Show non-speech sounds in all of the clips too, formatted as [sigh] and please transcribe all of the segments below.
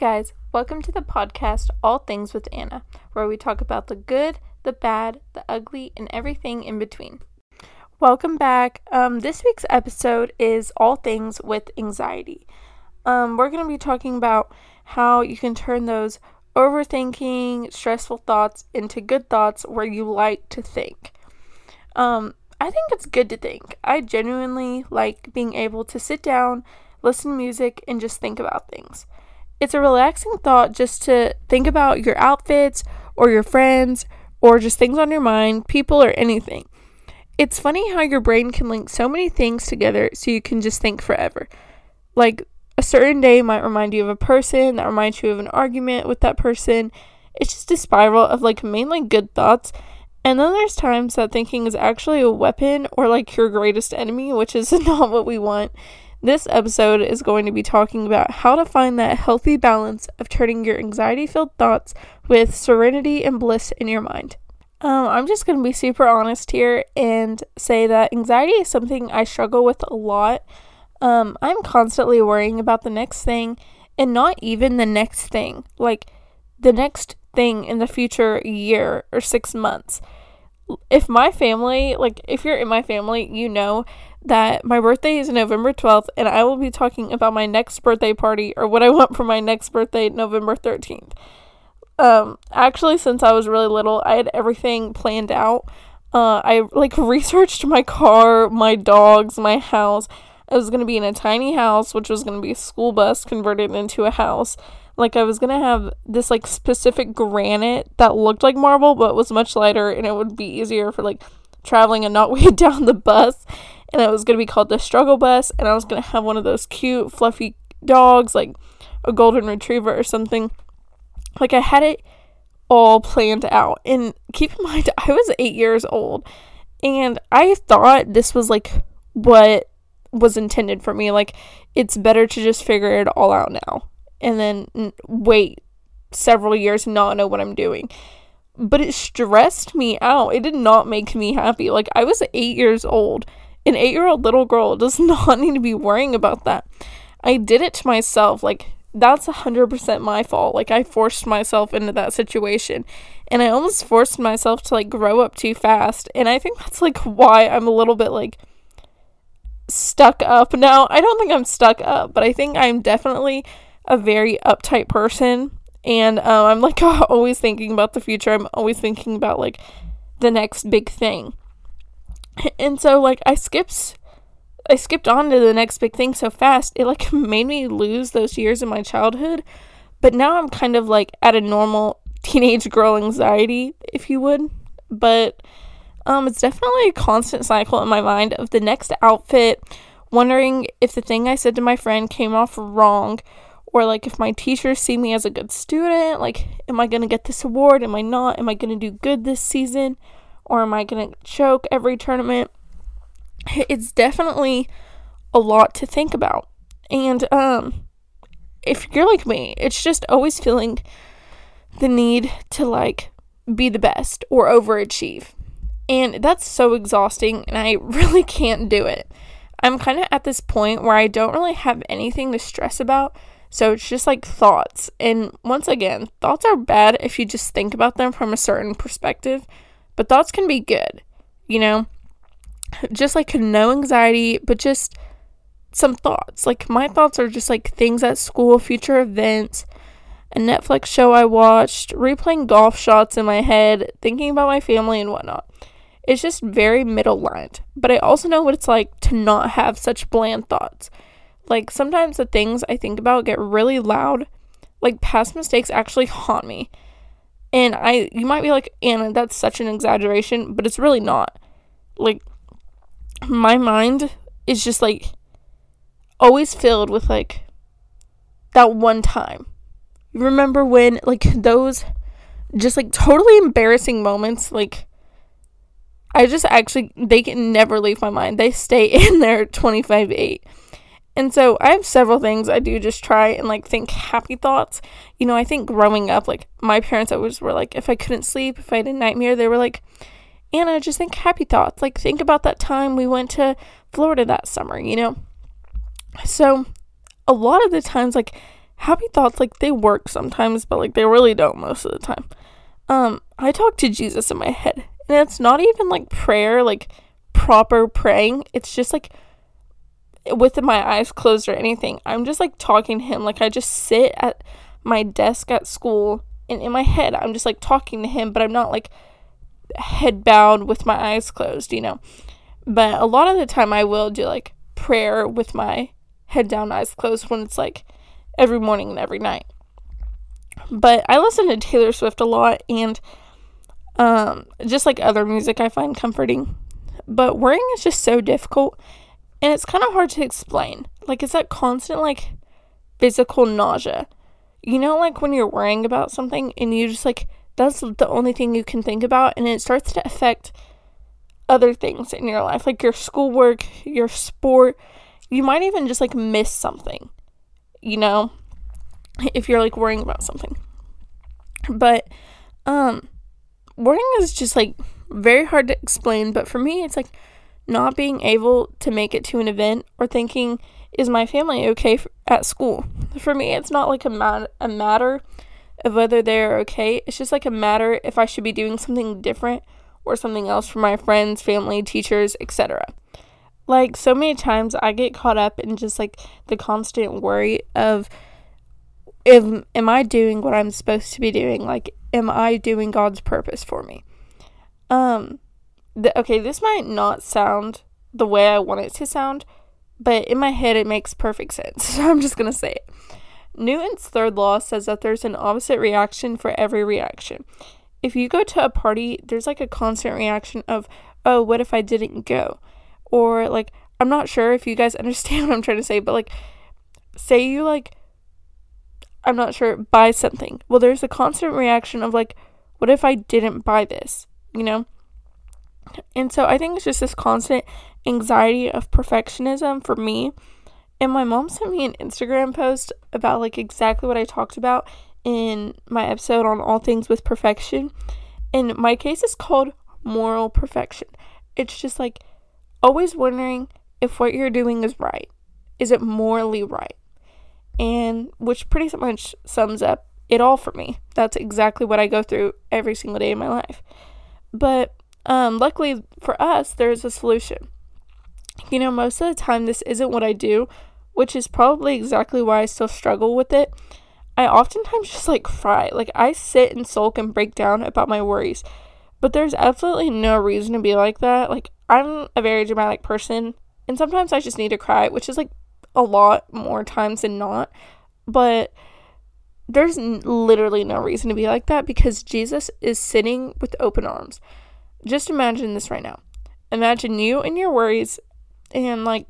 guys, welcome to the podcast All Things with Anna, where we talk about the good, the bad, the ugly, and everything in between. Welcome back. Um, this week's episode is All Things with Anxiety. Um, we're going to be talking about how you can turn those overthinking, stressful thoughts into good thoughts where you like to think. Um, I think it's good to think. I genuinely like being able to sit down, listen to music, and just think about things. It's a relaxing thought just to think about your outfits or your friends or just things on your mind, people, or anything. It's funny how your brain can link so many things together so you can just think forever. Like a certain day might remind you of a person that reminds you of an argument with that person. It's just a spiral of like mainly good thoughts. And then there's times that thinking is actually a weapon or like your greatest enemy, which is [laughs] not what we want. This episode is going to be talking about how to find that healthy balance of turning your anxiety filled thoughts with serenity and bliss in your mind. Um, I'm just going to be super honest here and say that anxiety is something I struggle with a lot. Um, I'm constantly worrying about the next thing and not even the next thing, like the next thing in the future year or six months. If my family, like if you're in my family, you know that my birthday is November 12th, and I will be talking about my next birthday party or what I want for my next birthday, November 13th. Um, actually, since I was really little, I had everything planned out. Uh, I like [laughs] researched my car, my dogs, my house. I was gonna be in a tiny house, which was gonna be a school bus converted into a house. Like I was gonna have this like specific granite that looked like marble but was much lighter, and it would be easier for like traveling and not weighed [laughs] down the bus and it was going to be called the struggle bus and i was going to have one of those cute fluffy dogs like a golden retriever or something. Like i had it all planned out and keep in [laughs] mind i was eight years old and i thought this was like what was intended for me. Like it's better to just figure it all out now and then wait several years and not know what i'm doing but it stressed me out it did not make me happy like i was eight years old an eight year old little girl does [laughs] not need to be worrying about that. I did it to myself. Like, that's 100% my fault. Like, I forced myself into that situation. And I almost forced myself to, like, grow up too fast. And I think that's, like, why I'm a little bit, like, stuck up now. I don't think I'm stuck up, but I think I'm definitely a very uptight person. And um, I'm, like, [laughs] always thinking about the future. I'm always thinking about, like, the next big thing. [laughs] And so like I skipped I skipped on to the next big thing so fast. It like [laughs] made me lose those years in my childhood. But now I'm kind of like at a normal teenage girl anxiety, if you would. But um it's definitely a constant cycle in my mind of the next outfit, wondering if the thing I said to my friend came off wrong or like if my teachers see me as a good student, like am I going to get this award? Am I not? Am I going to do good this season? or am I going to choke every tournament? It's definitely a lot to think about. And um if you're like me, it's just always feeling the need to like be the best or overachieve. And that's so exhausting and I [laughs] really can't do it. I'm kind of at this point where I don't really have anything to stress about. So it's just like thoughts. And once again, thoughts are bad if you just think about them from a certain perspective. But thoughts can be good, you know? Just like no anxiety, but just some thoughts. Like my thoughts are just like things at school, future events, a Netflix show I watched, replaying golf shots in my head, thinking about my family and whatnot. It's just very middle lined. But I also know what it's like to not have such bland thoughts. Like sometimes the things I think about get really loud. Like past mistakes actually haunt me. And I you might be like, Anna, that's such an exaggeration, but it's really not. Like my mind is just like always filled with like that one time. You remember when like those just like totally embarrassing moments like I just actually they can never leave my mind. They stay [laughs] in there 25 8. And so I have several things I do just try and like think happy thoughts. You know, I think growing up, like my parents always were like, if I couldn't sleep, if I had a nightmare, they were like, Anna, just think happy thoughts. Like think about that time we went to Florida that summer, you know? So a lot of the times, like happy thoughts like they work sometimes, but like they really don't most of the time. Um, I talk to Jesus in my head, and it's not even like prayer, like proper praying. It's just like with my eyes closed or anything. I'm just like talking to him. Like I just sit at my desk at school and in my head I'm just like talking to him, but I'm not like head bowed with my eyes closed, you know. But a lot of the time I will do like prayer with my head down, eyes closed when it's like every morning and every night. But I listen to Taylor Swift a lot and um just like other music I find comforting. But worrying is just so difficult and it's kind of hard to explain. Like it's that constant like physical nausea. You know like when you're worrying about something and you just like that's the only thing you can think about and it starts to affect other things in your life like your schoolwork, your sport. You might even just like miss something. You know, if you're like worrying about something. But um worrying is just like very hard to explain, but for me it's like not being able to make it to an event or thinking is my family okay f- at school? For me it's not like a mat- a matter of whether they're okay. It's just like a matter if I should be doing something different or something else for my friends, family, teachers, etc. Like so many times I get caught up in just like the constant worry of if am I doing what I'm supposed to be doing? Like am I doing God's purpose for me? Um the, okay, this might not sound the way I want it to sound, but in my head it makes perfect sense. [laughs] So I'm just going to say it. Newton's third law says that there's an opposite reaction for every reaction. If you go to a party, there's like a constant reaction of, oh, what if I didn't go? Or like, I'm not sure if you guys [laughs] understand what I'm trying to say, but like, say you like I'm not sure, buy something. Well, there's a constant reaction of like, what if I didn't buy this? You know? And so I think it's just this constant anxiety of perfectionism for me. And my mom sent me an Instagram post about like exactly what I talked about in my episode on all things with perfection. And my case is called moral perfection. It's just like always wondering if what you're doing is right. Is it morally right? and which pretty much sums up it all for me. That's exactly what I go through every single day in my life. But um, luckily for us, there's a solution. You know, most of the time, this isn't what I do, which is probably exactly why I still struggle with it. I oftentimes just like cry. Like, I sit and sulk and break down about my worries. But there's absolutely no reason to be like that. Like, I'm a very dramatic person, and sometimes I just need to cry, which is like a lot more times than not. But there's n- literally no reason to be like that because Jesus is sitting with open arms. Just imagine this right now. Imagine you and your worries, and like,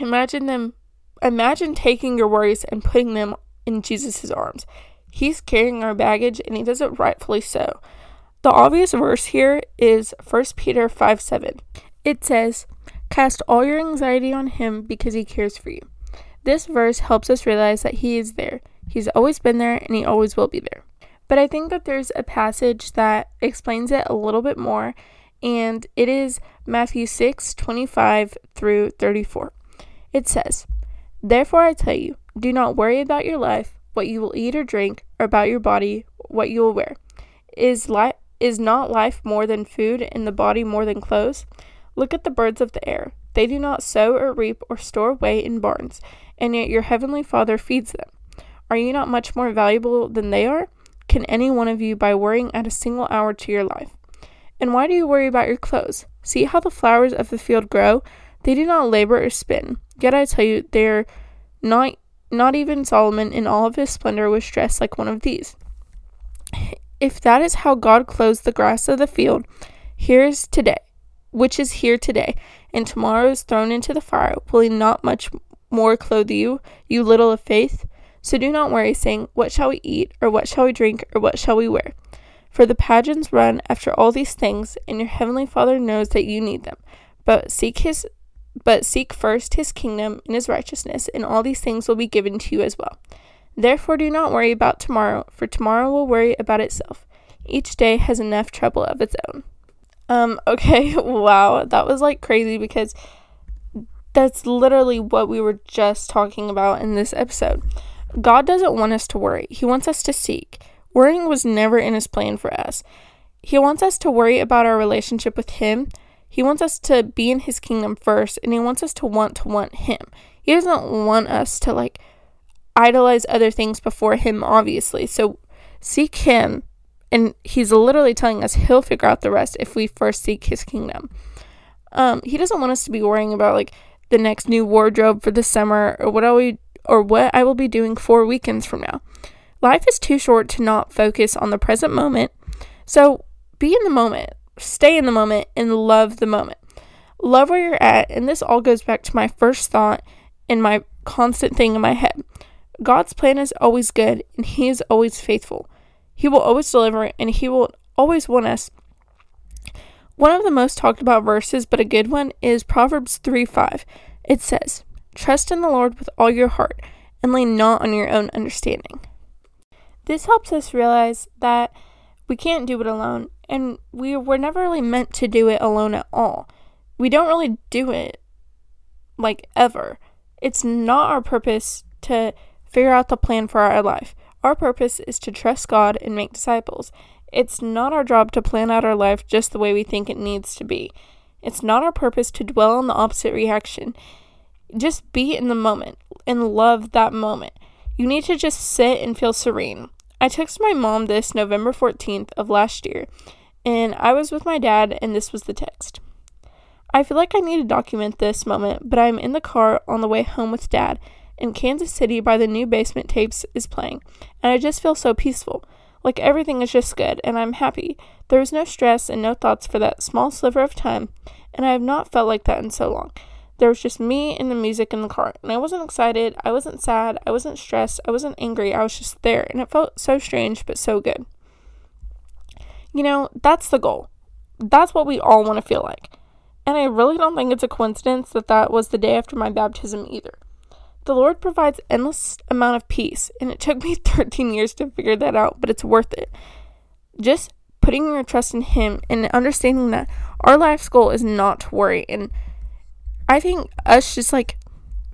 imagine them. Imagine taking your worries and putting them in Jesus' arms. He's carrying our baggage, and he does it rightfully so. The obvious verse here is 1 Peter 5 7. It says, Cast all your anxiety on Him because He cares for you. This verse helps us realize that He is there. He's always been there and He always will be there. But I think that there's a passage that explains it a little bit more, and it is Matthew 6 25 through 34. It says, Therefore I tell you, do not worry about your life, what you will eat or drink, or about your body, what you will wear. Is, li- is not life more than food, and the body more than clothes? Look at the birds of the air. They do not sow or reap or store away in barns, and yet your heavenly Father feeds them. Are you not much more valuable than they are? Can any one of you, by worrying, add a single hour to your life? And why do you worry about your clothes? See how the flowers of the field grow? They do not labor or spin. Yet I tell you, they are not not even Solomon in all of his splendor was dressed like one of these. If that is how God clothes the grass of the field, here is today which is here today, and tomorrow is thrown into the fire, will he not much more clothe you, you little of faith? So do not worry, saying, What shall we eat, or what shall we drink, or what shall we wear? For the pageants run after all these things, and your heavenly Father knows that you need them. But seek his but seek first his kingdom and his righteousness, and all these things will be given to you as well. Therefore do not worry about tomorrow, for tomorrow will worry about itself. Each day has enough trouble of its own. Um, [laughs] okay, wow, that was like crazy because that's literally what we were just talking about in this episode. God doesn't want us to worry, He wants us to seek. Worrying was never in His plan for us. He wants us to worry about our relationship with Him. He wants us to be in His kingdom first, and He wants us to want to want Him. He doesn't want us to like idolize other things before Him, obviously. So seek Him, and He's literally telling us He'll figure out the rest if we first seek His kingdom. Um, he doesn't want us to be worrying about like the next new wardrobe for the summer or what are will or what I will be doing four weekends from now. Life is too short to not focus on the present moment. So be in the moment, stay in the moment, and love the moment. Love where you're at. And this all goes back to my first thought and my constant thing in my head. God's plan is always good, and He is always faithful. He will always deliver, and He will always want us. One of the most talked about verses, but a good one, is Proverbs 3 5. It says, Trust in the Lord with all your heart, and lean not on your own understanding. This helps us realize that we can't do it alone, and we were never really meant to do it alone at all. We don't really do it like ever. It's not our purpose to figure out the plan for our life. Our purpose is to trust God and make disciples. It's not our job to plan out our life just the way we think it needs to be. It's not our purpose to dwell on the opposite reaction. Just be in the moment and love that moment. You need to just sit and feel serene. I texted my mom this November 14th of last year, and I was with my dad, and this was the text. I feel like I need to document this moment, but I'm in the car on the way home with dad, and Kansas City by the new basement tapes is playing, and I just feel so peaceful. Like everything is just good, and I'm happy. There is no stress and no thoughts for that small sliver of time, and I have not felt like that in so long. There was just me and the music in the car. And I wasn't excited. I wasn't sad. I wasn't stressed. I wasn't angry. I was just there. And it felt so strange, but so good. You know, that's the goal. That's what we all want to feel like. And I really don't think it's a coincidence that that was the day after my baptism either. The Lord provides endless amount of peace, and it took me [laughs] 13 years to figure that out, but it's worth it. Just putting your trust in Him and understanding that our life's goal is not to worry and I think us just like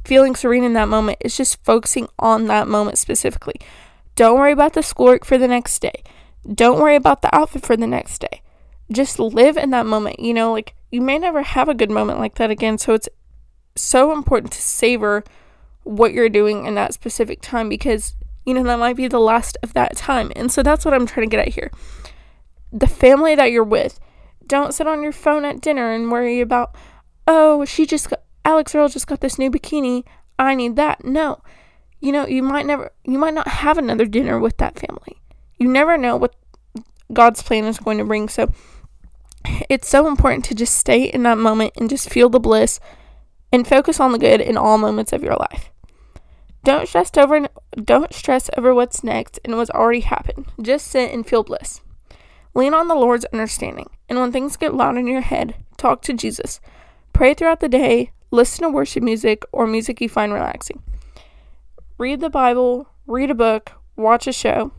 feeling serene in that moment is just focusing on that moment specifically. Don't worry about the schoolwork for the next day. Don't worry about the outfit for the next day. Just live in that moment. You know, like you may never have a good moment like that again. So it's so important to savor what you're doing in that specific time because, you know, that might be the last of that time. And so that's what I'm trying to get at here. The family that you're with, don't sit on your phone at dinner and worry about, oh, she just got, Alix Earle just got this new bikini. I need that. No. You know, you might never, you might not have another dinner with that family. You never know what God's plan is going to bring. So it's so important to just stay in that moment and just feel the bliss and focus on the good in all moments of your life. Don't stress over don't stress over what's next and what's already happened. Just sit and feel bliss. Lean on the Lord's understanding. And when things get loud in your head, talk to Jesus. Pray throughout the day, listen to worship music or music you find relaxing. Read the Bible, read a book, watch a show.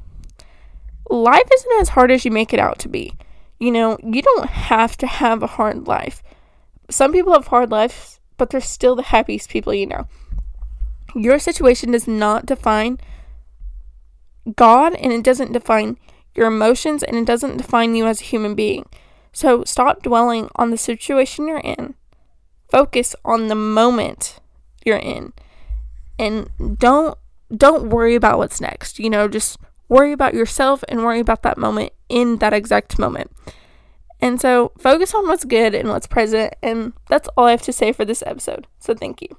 Life isn't as hard as you make it out to be. You know, you don't have to have a hard life. Some people have hard lives, but they're still the happiest people you know. Your situation does not define God and it doesn't define your emotions and it doesn't define you as a human being. So stop dwelling on the situation you're in focus on the moment you're in. And don't don't worry about what's next you know just worry about yourself and worry about that moment in that exact moment. And so focus on what's good and what's present and that's all i have to say for this episode. So thank you